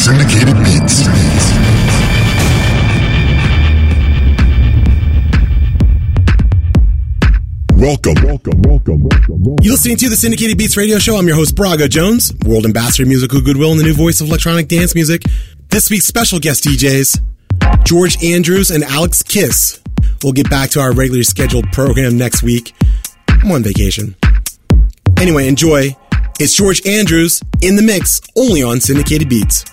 Syndicated Beats. Welcome, welcome, welcome, welcome. You're listening to the Syndicated Beats Radio Show. I'm your host, Braga Jones, World Ambassador of Musical Goodwill and the new voice of electronic dance music. This week's special guest DJs, George Andrews and Alex Kiss. We'll get back to our regularly scheduled program next week. I'm on vacation. Anyway, enjoy. It's George Andrews in the mix, only on Syndicated Beats.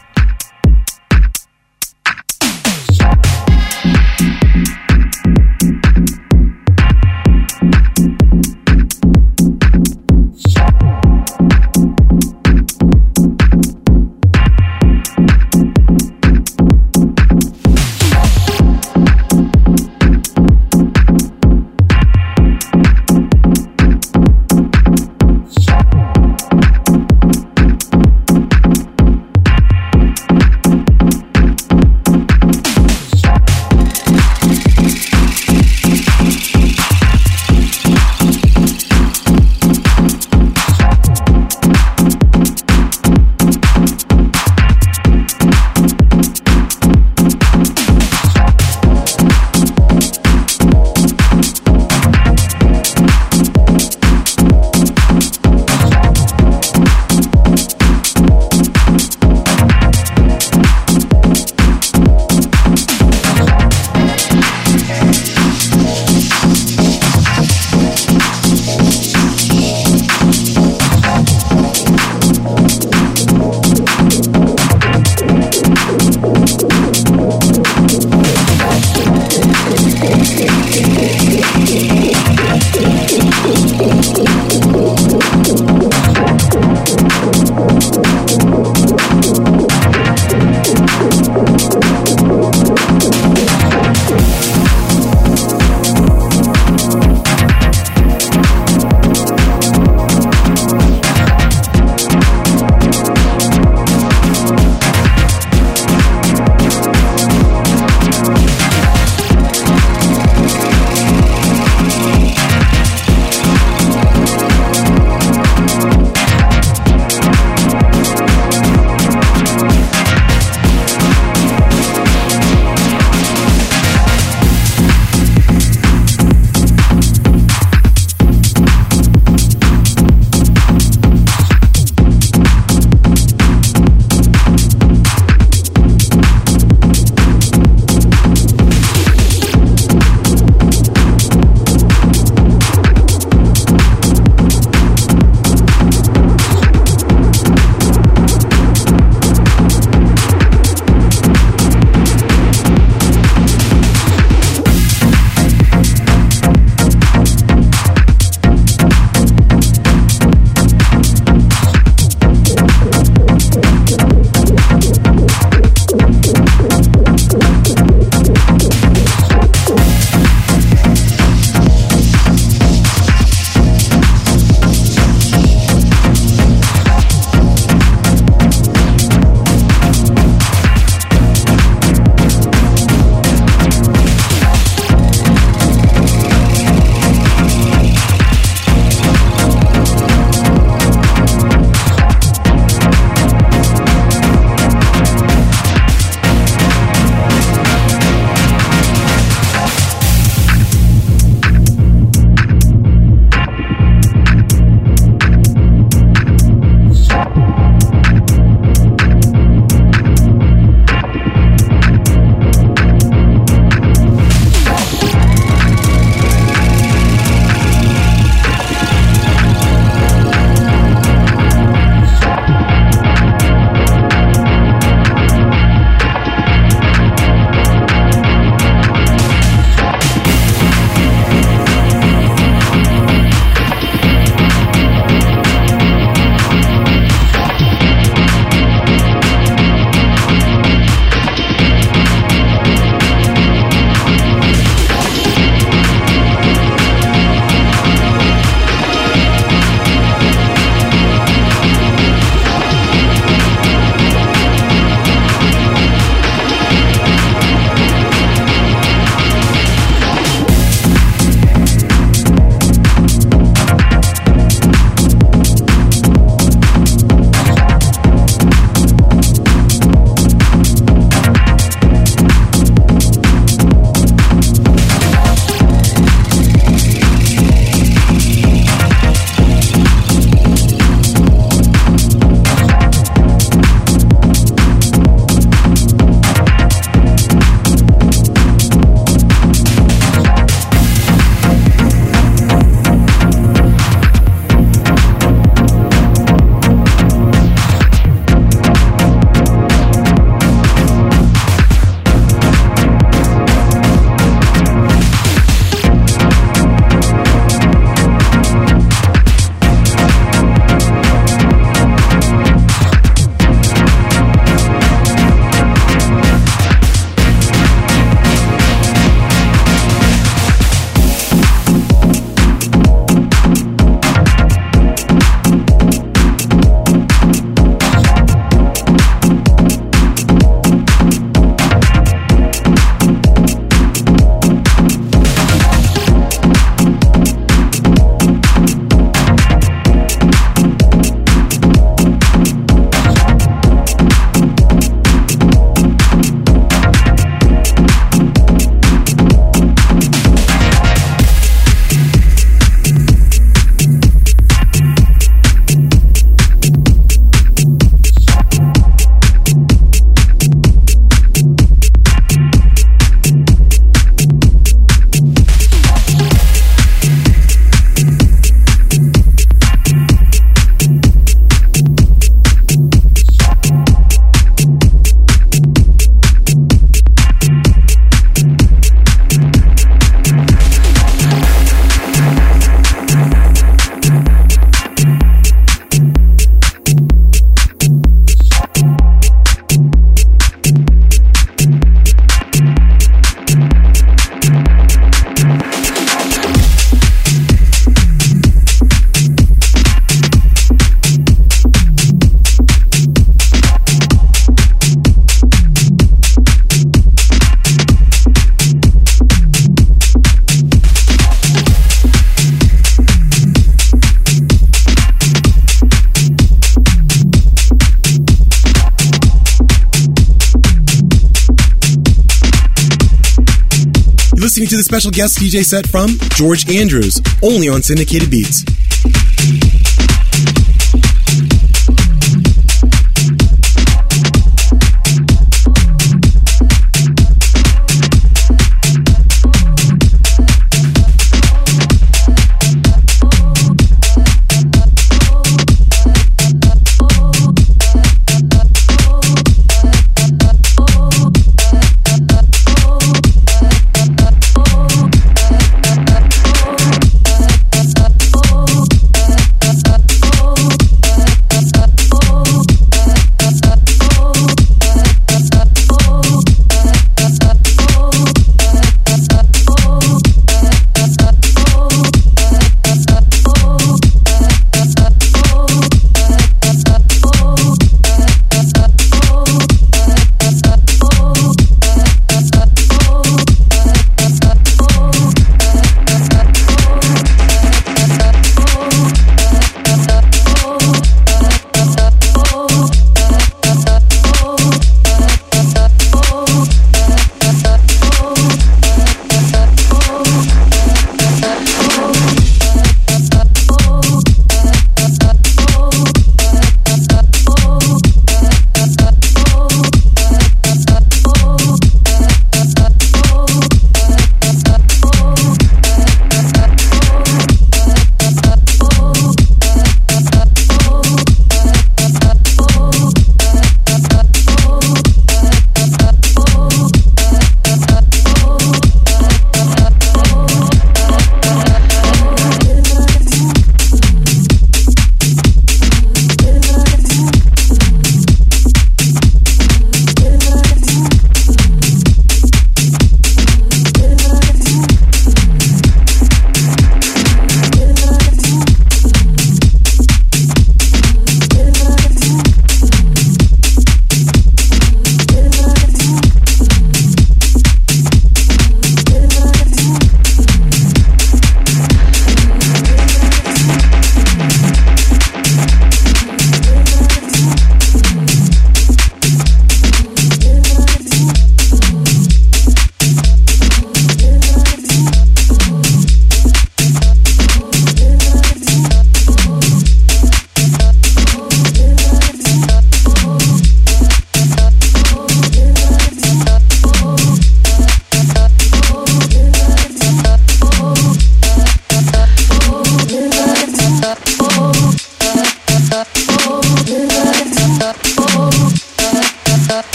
Listening to the special guest DJ set from George Andrews, only on Syndicated Beats.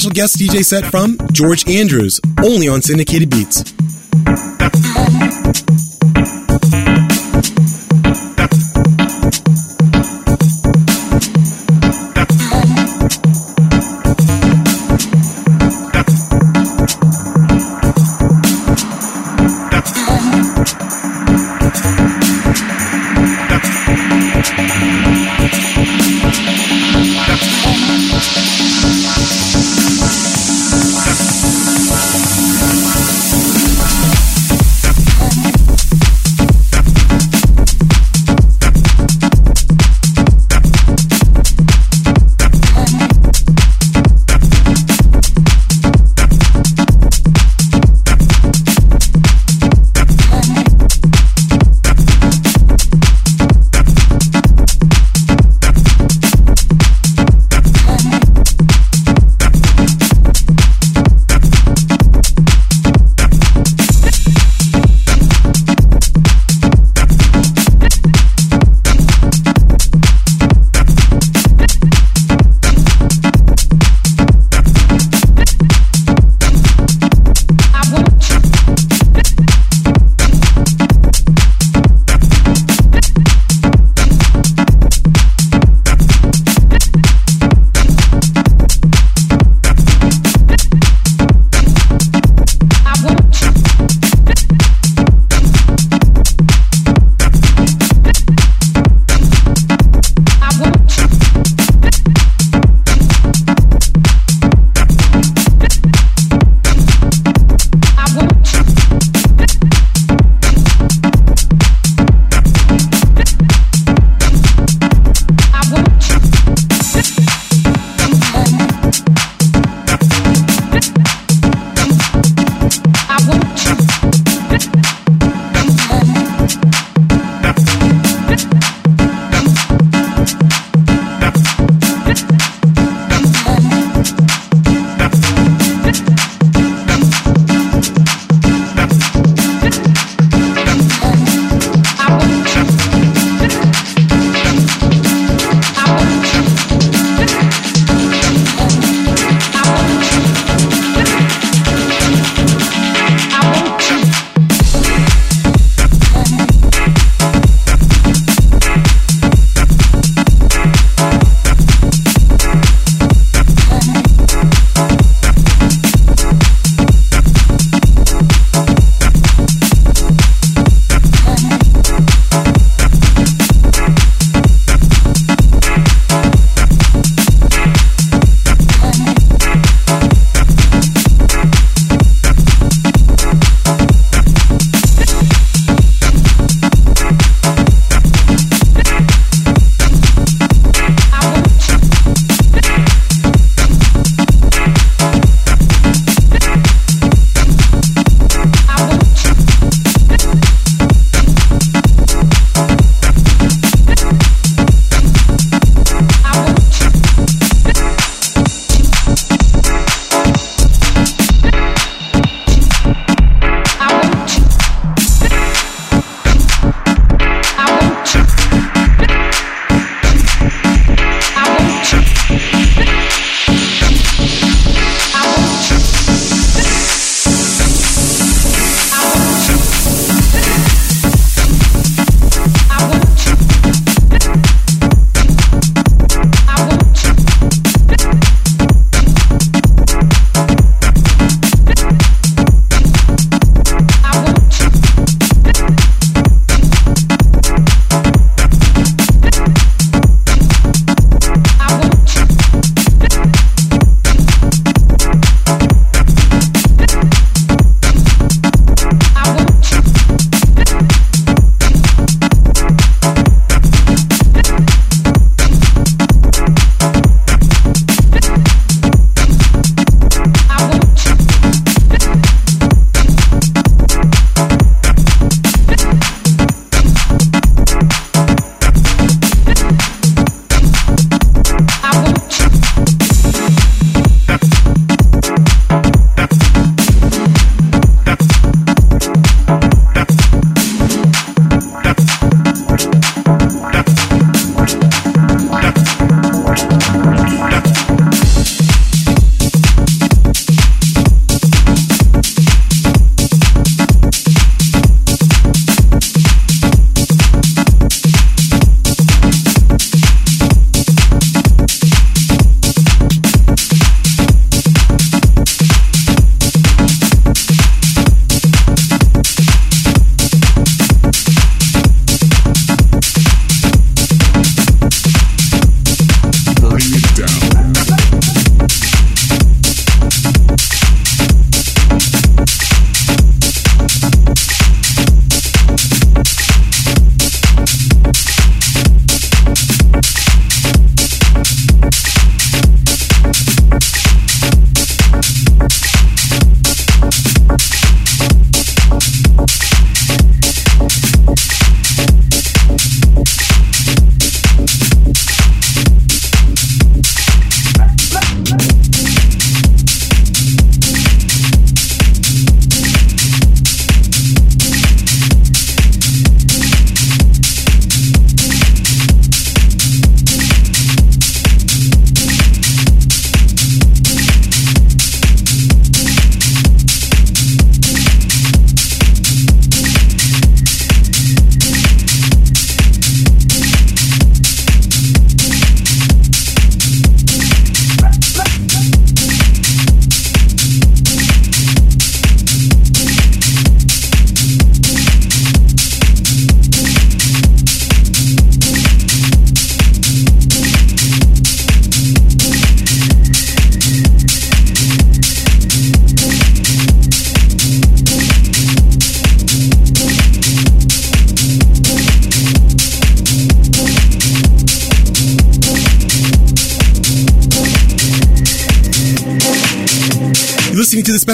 Special guest DJ set from George Andrews, only on Syndicated Beats.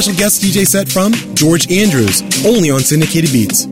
Special guest DJ set from George Andrews, only on Syndicated Beats.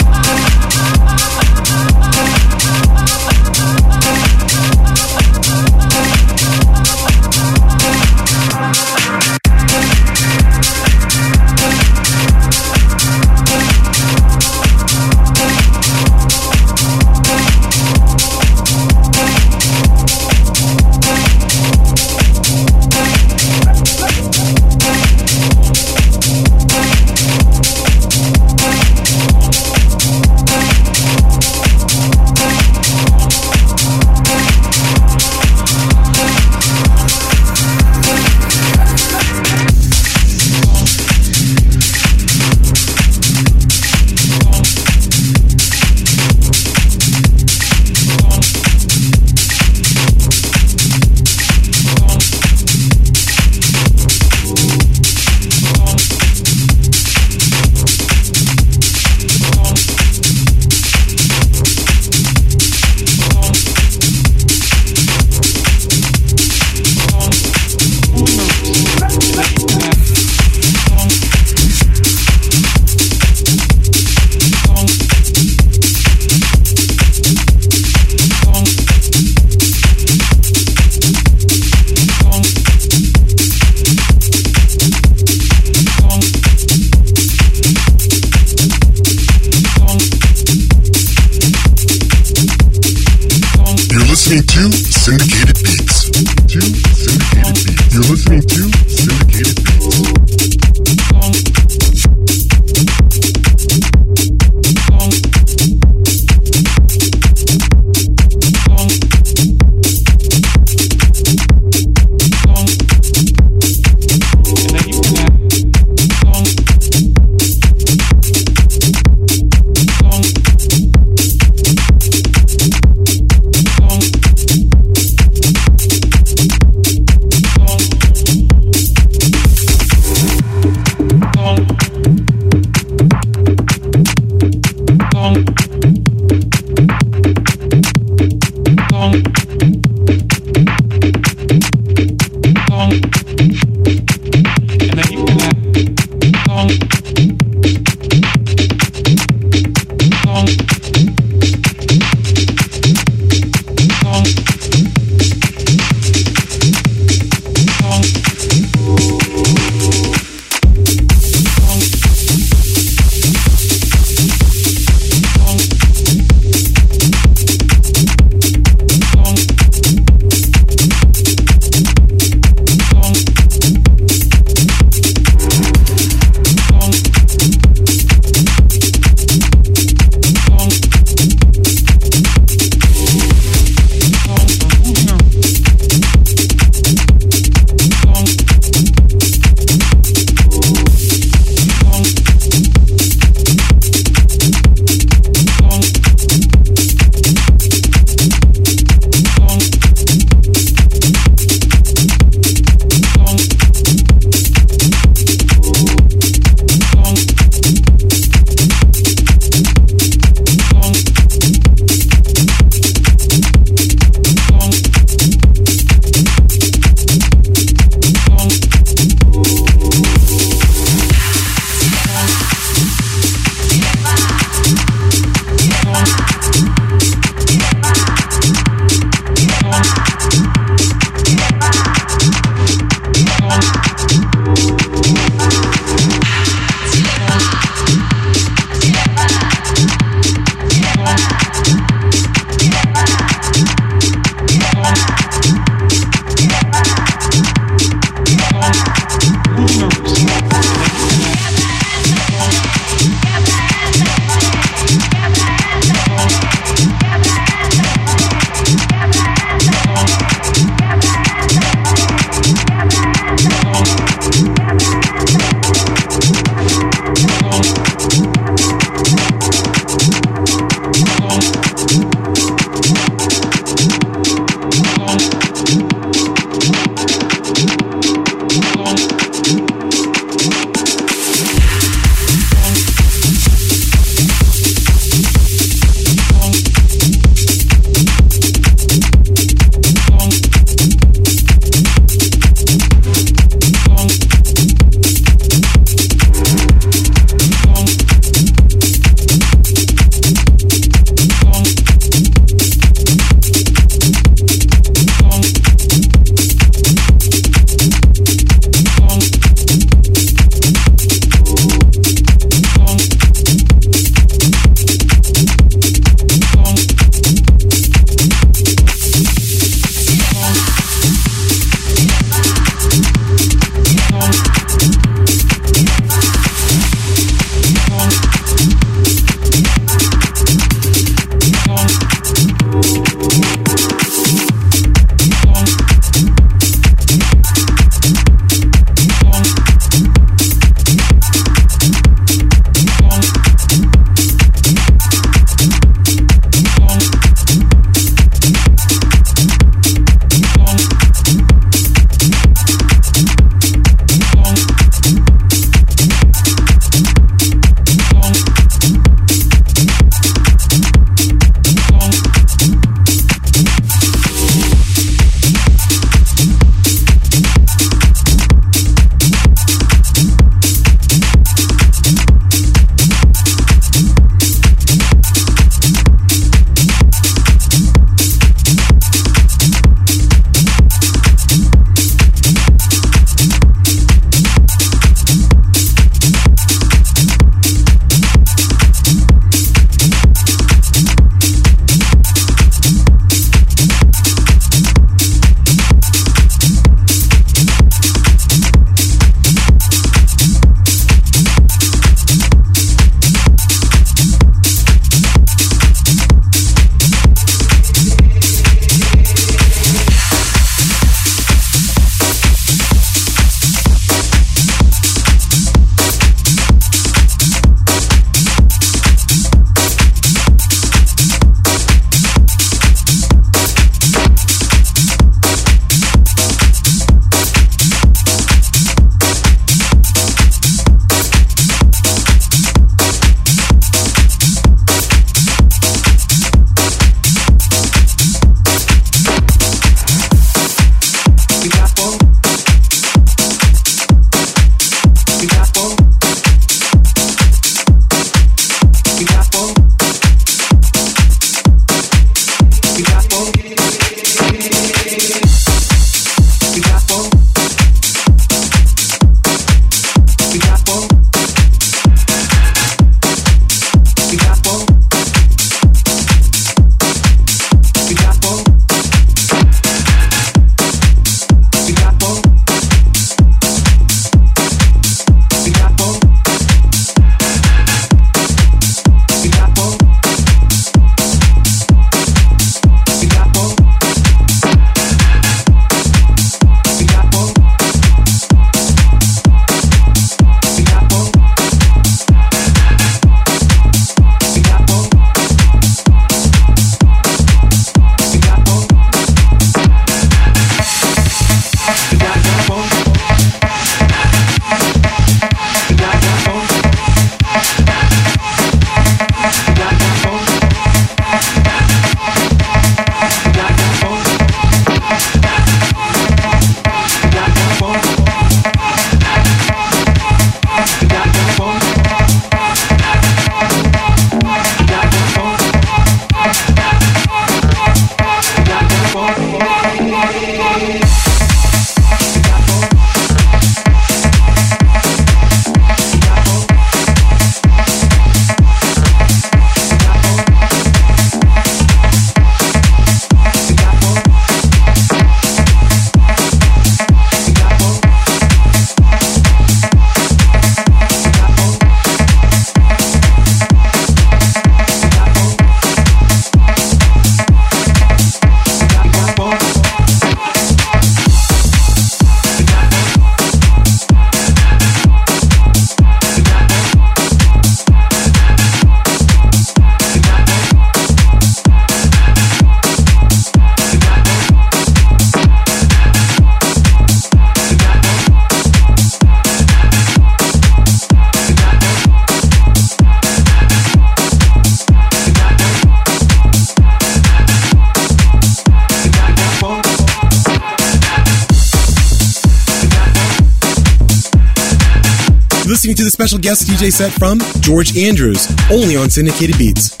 Guest DJ set from George Andrews, only on Syndicated Beats.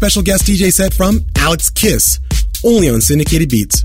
Special guest DJ set from Alex Kiss, only on Syndicated Beats.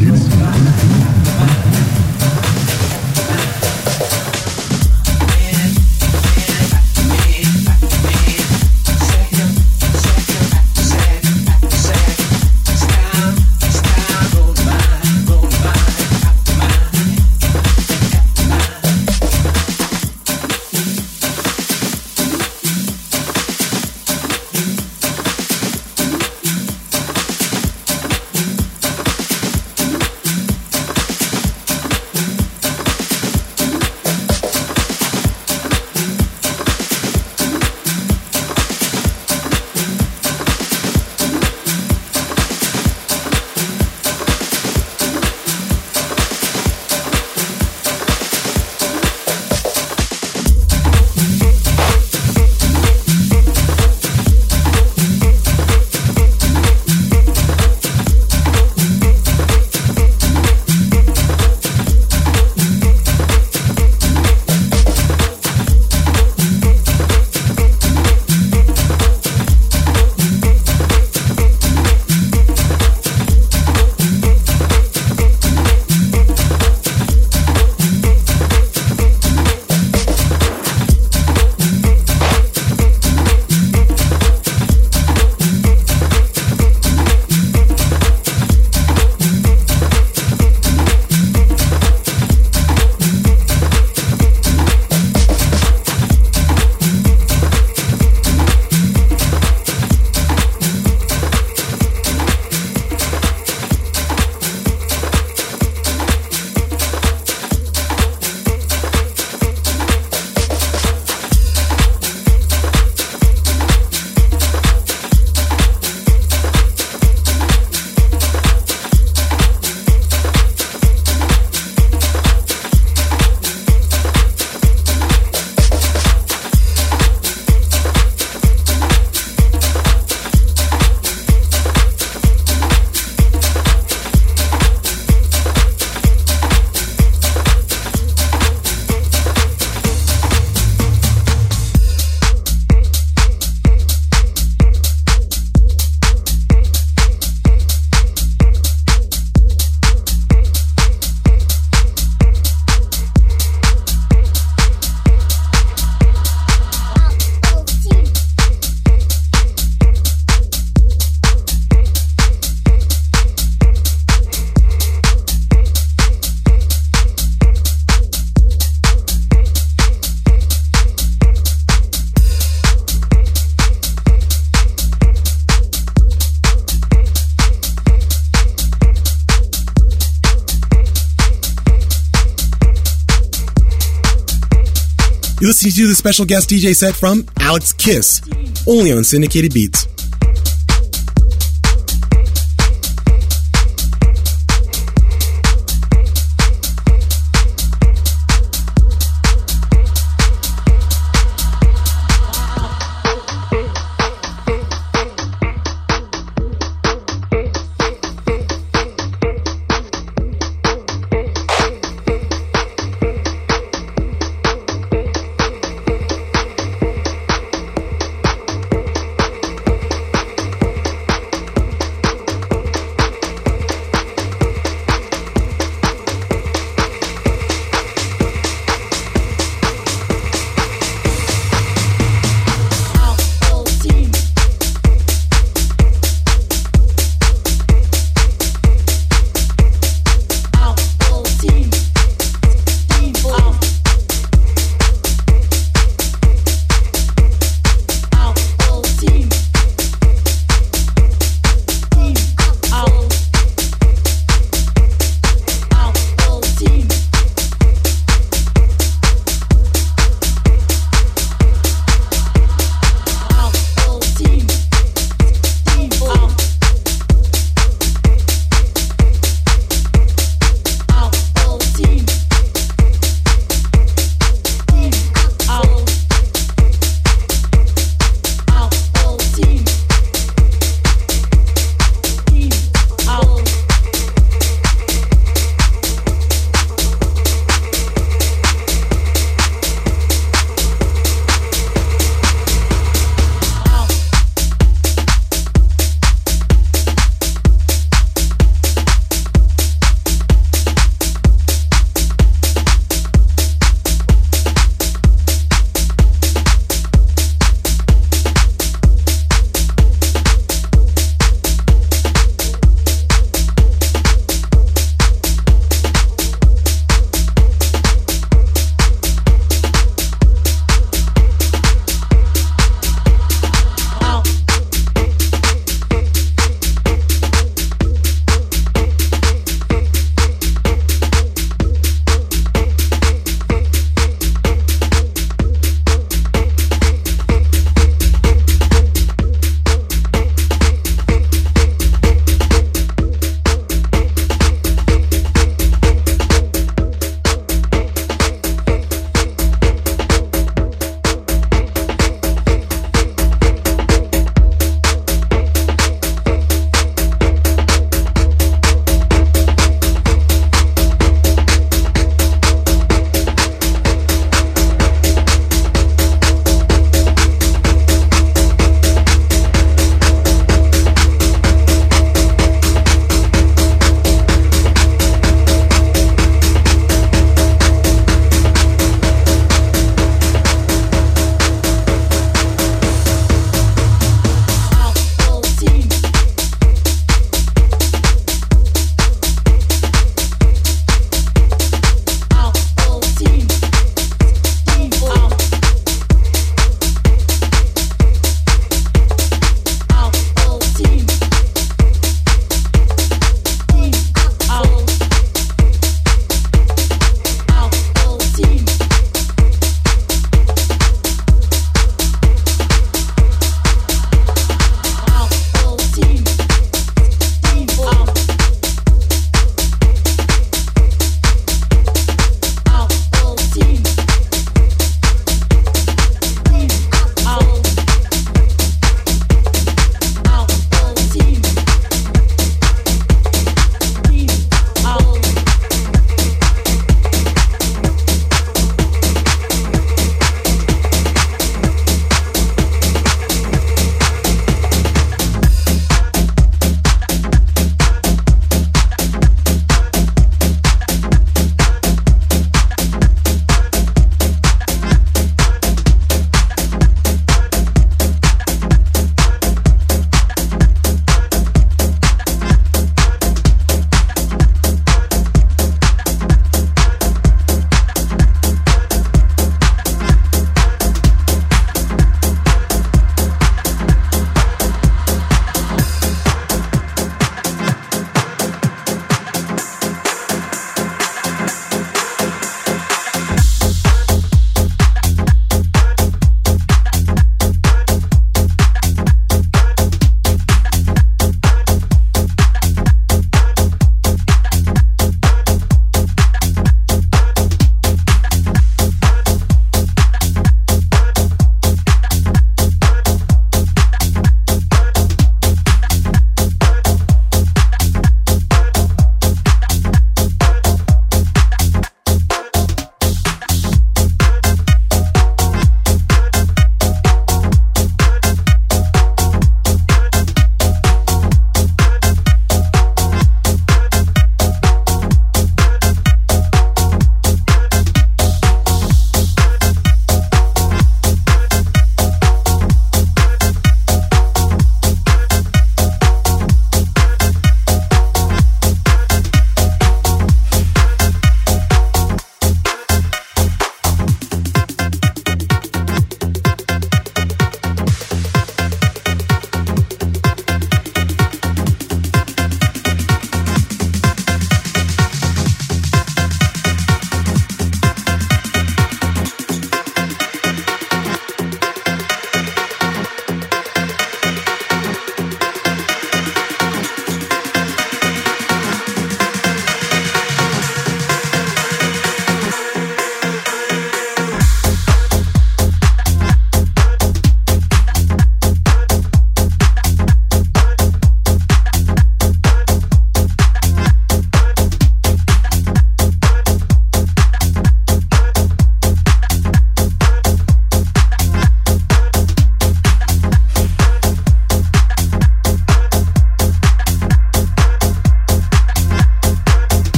You're listening the special guest DJ set from Alex Kiss, only on Syndicated Beats.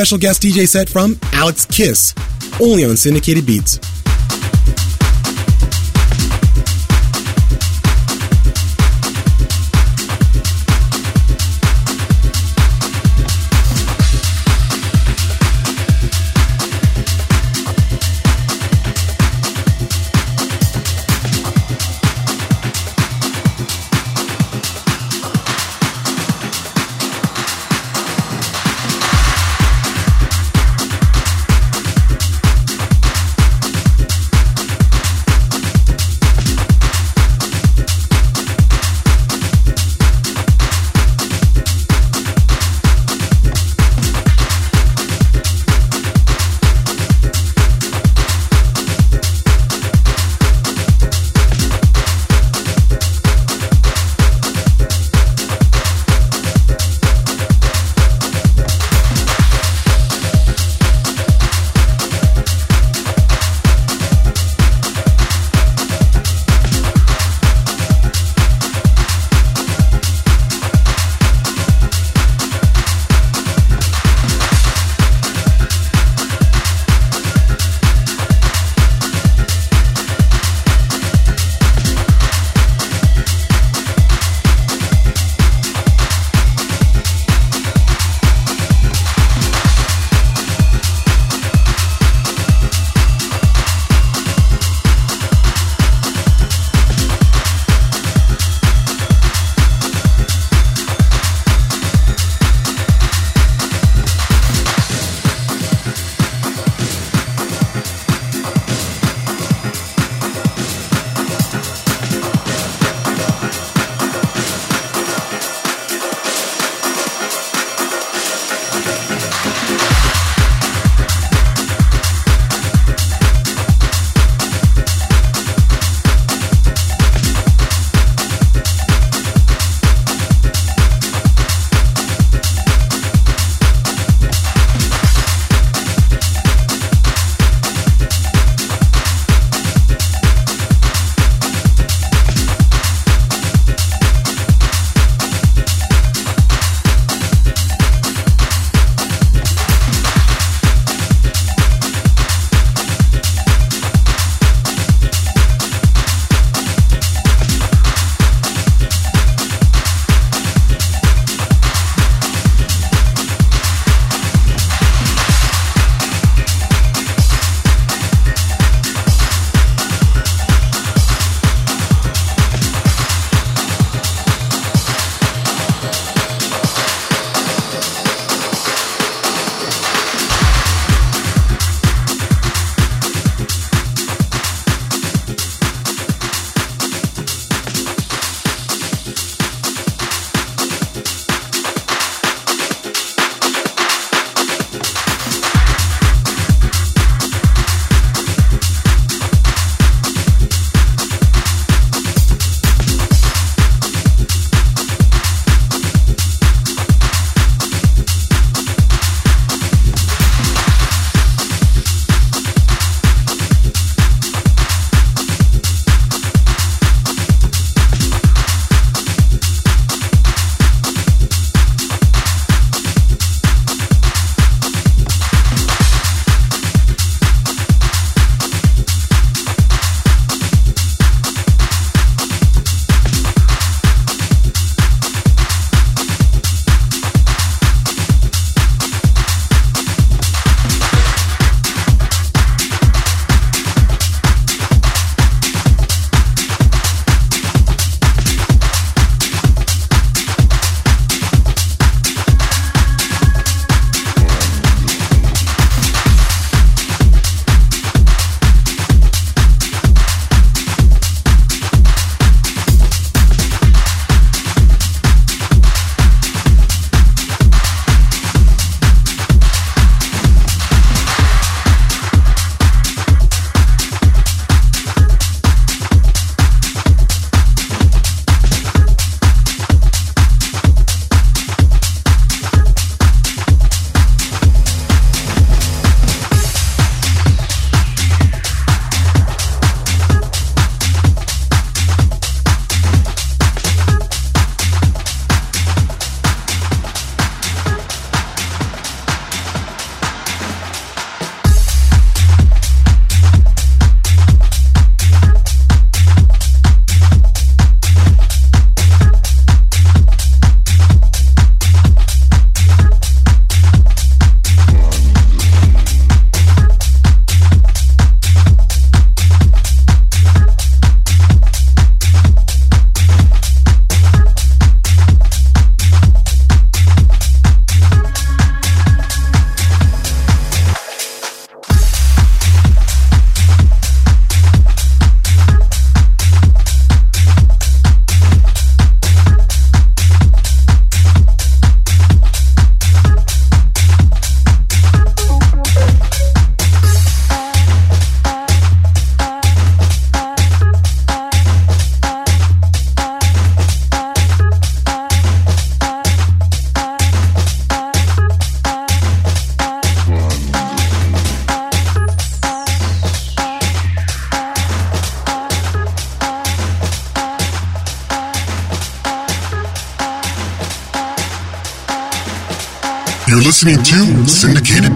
Special guest DJ set from Alex Kiss, only on Syndicated Beats. Listening to Syndicated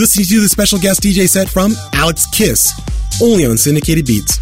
You're listening to the special guest DJ set from Alex Kiss, only on Syndicated Beats.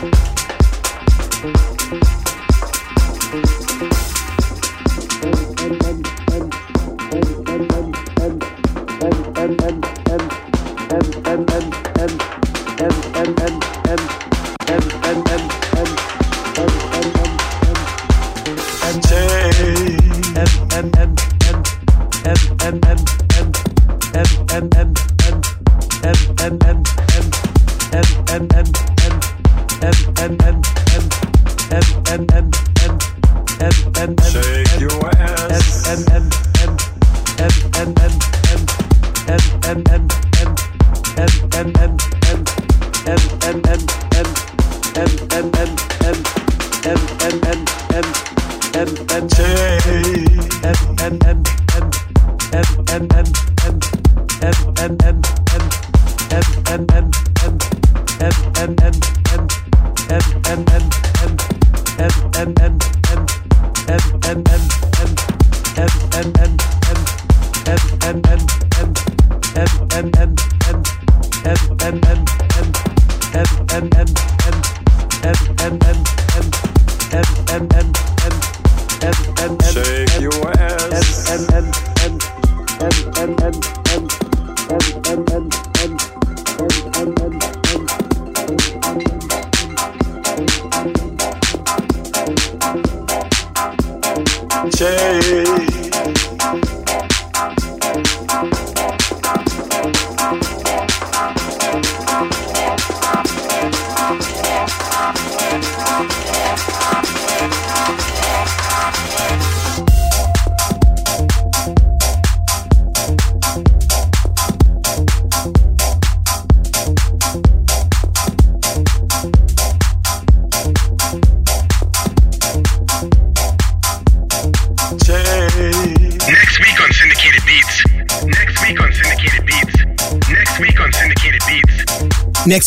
Thank you.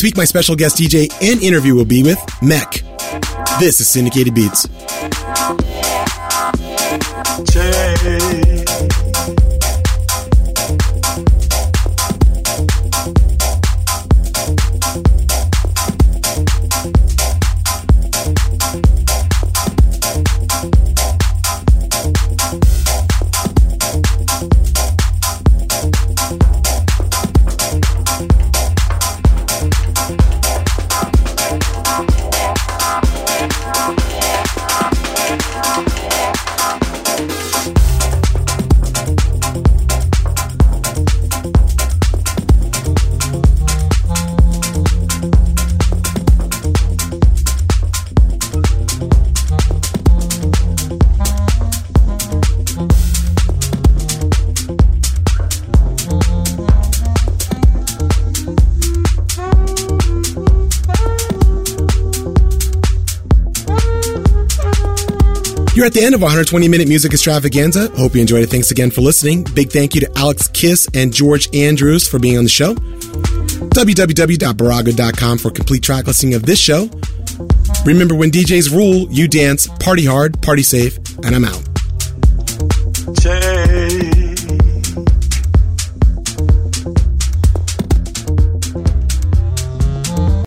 Week, my special guest DJ and interview will be with Mech. This is Syndicated Beats. At the end of 120 minute music extravaganza. Hope you enjoyed it. Thanks again for listening. Big thank you to Alex Kiss and George Andrews for being on the show. www.baraga.com for complete track listing of this show. Remember when DJs rule, you dance, party hard, party safe, and I'm out.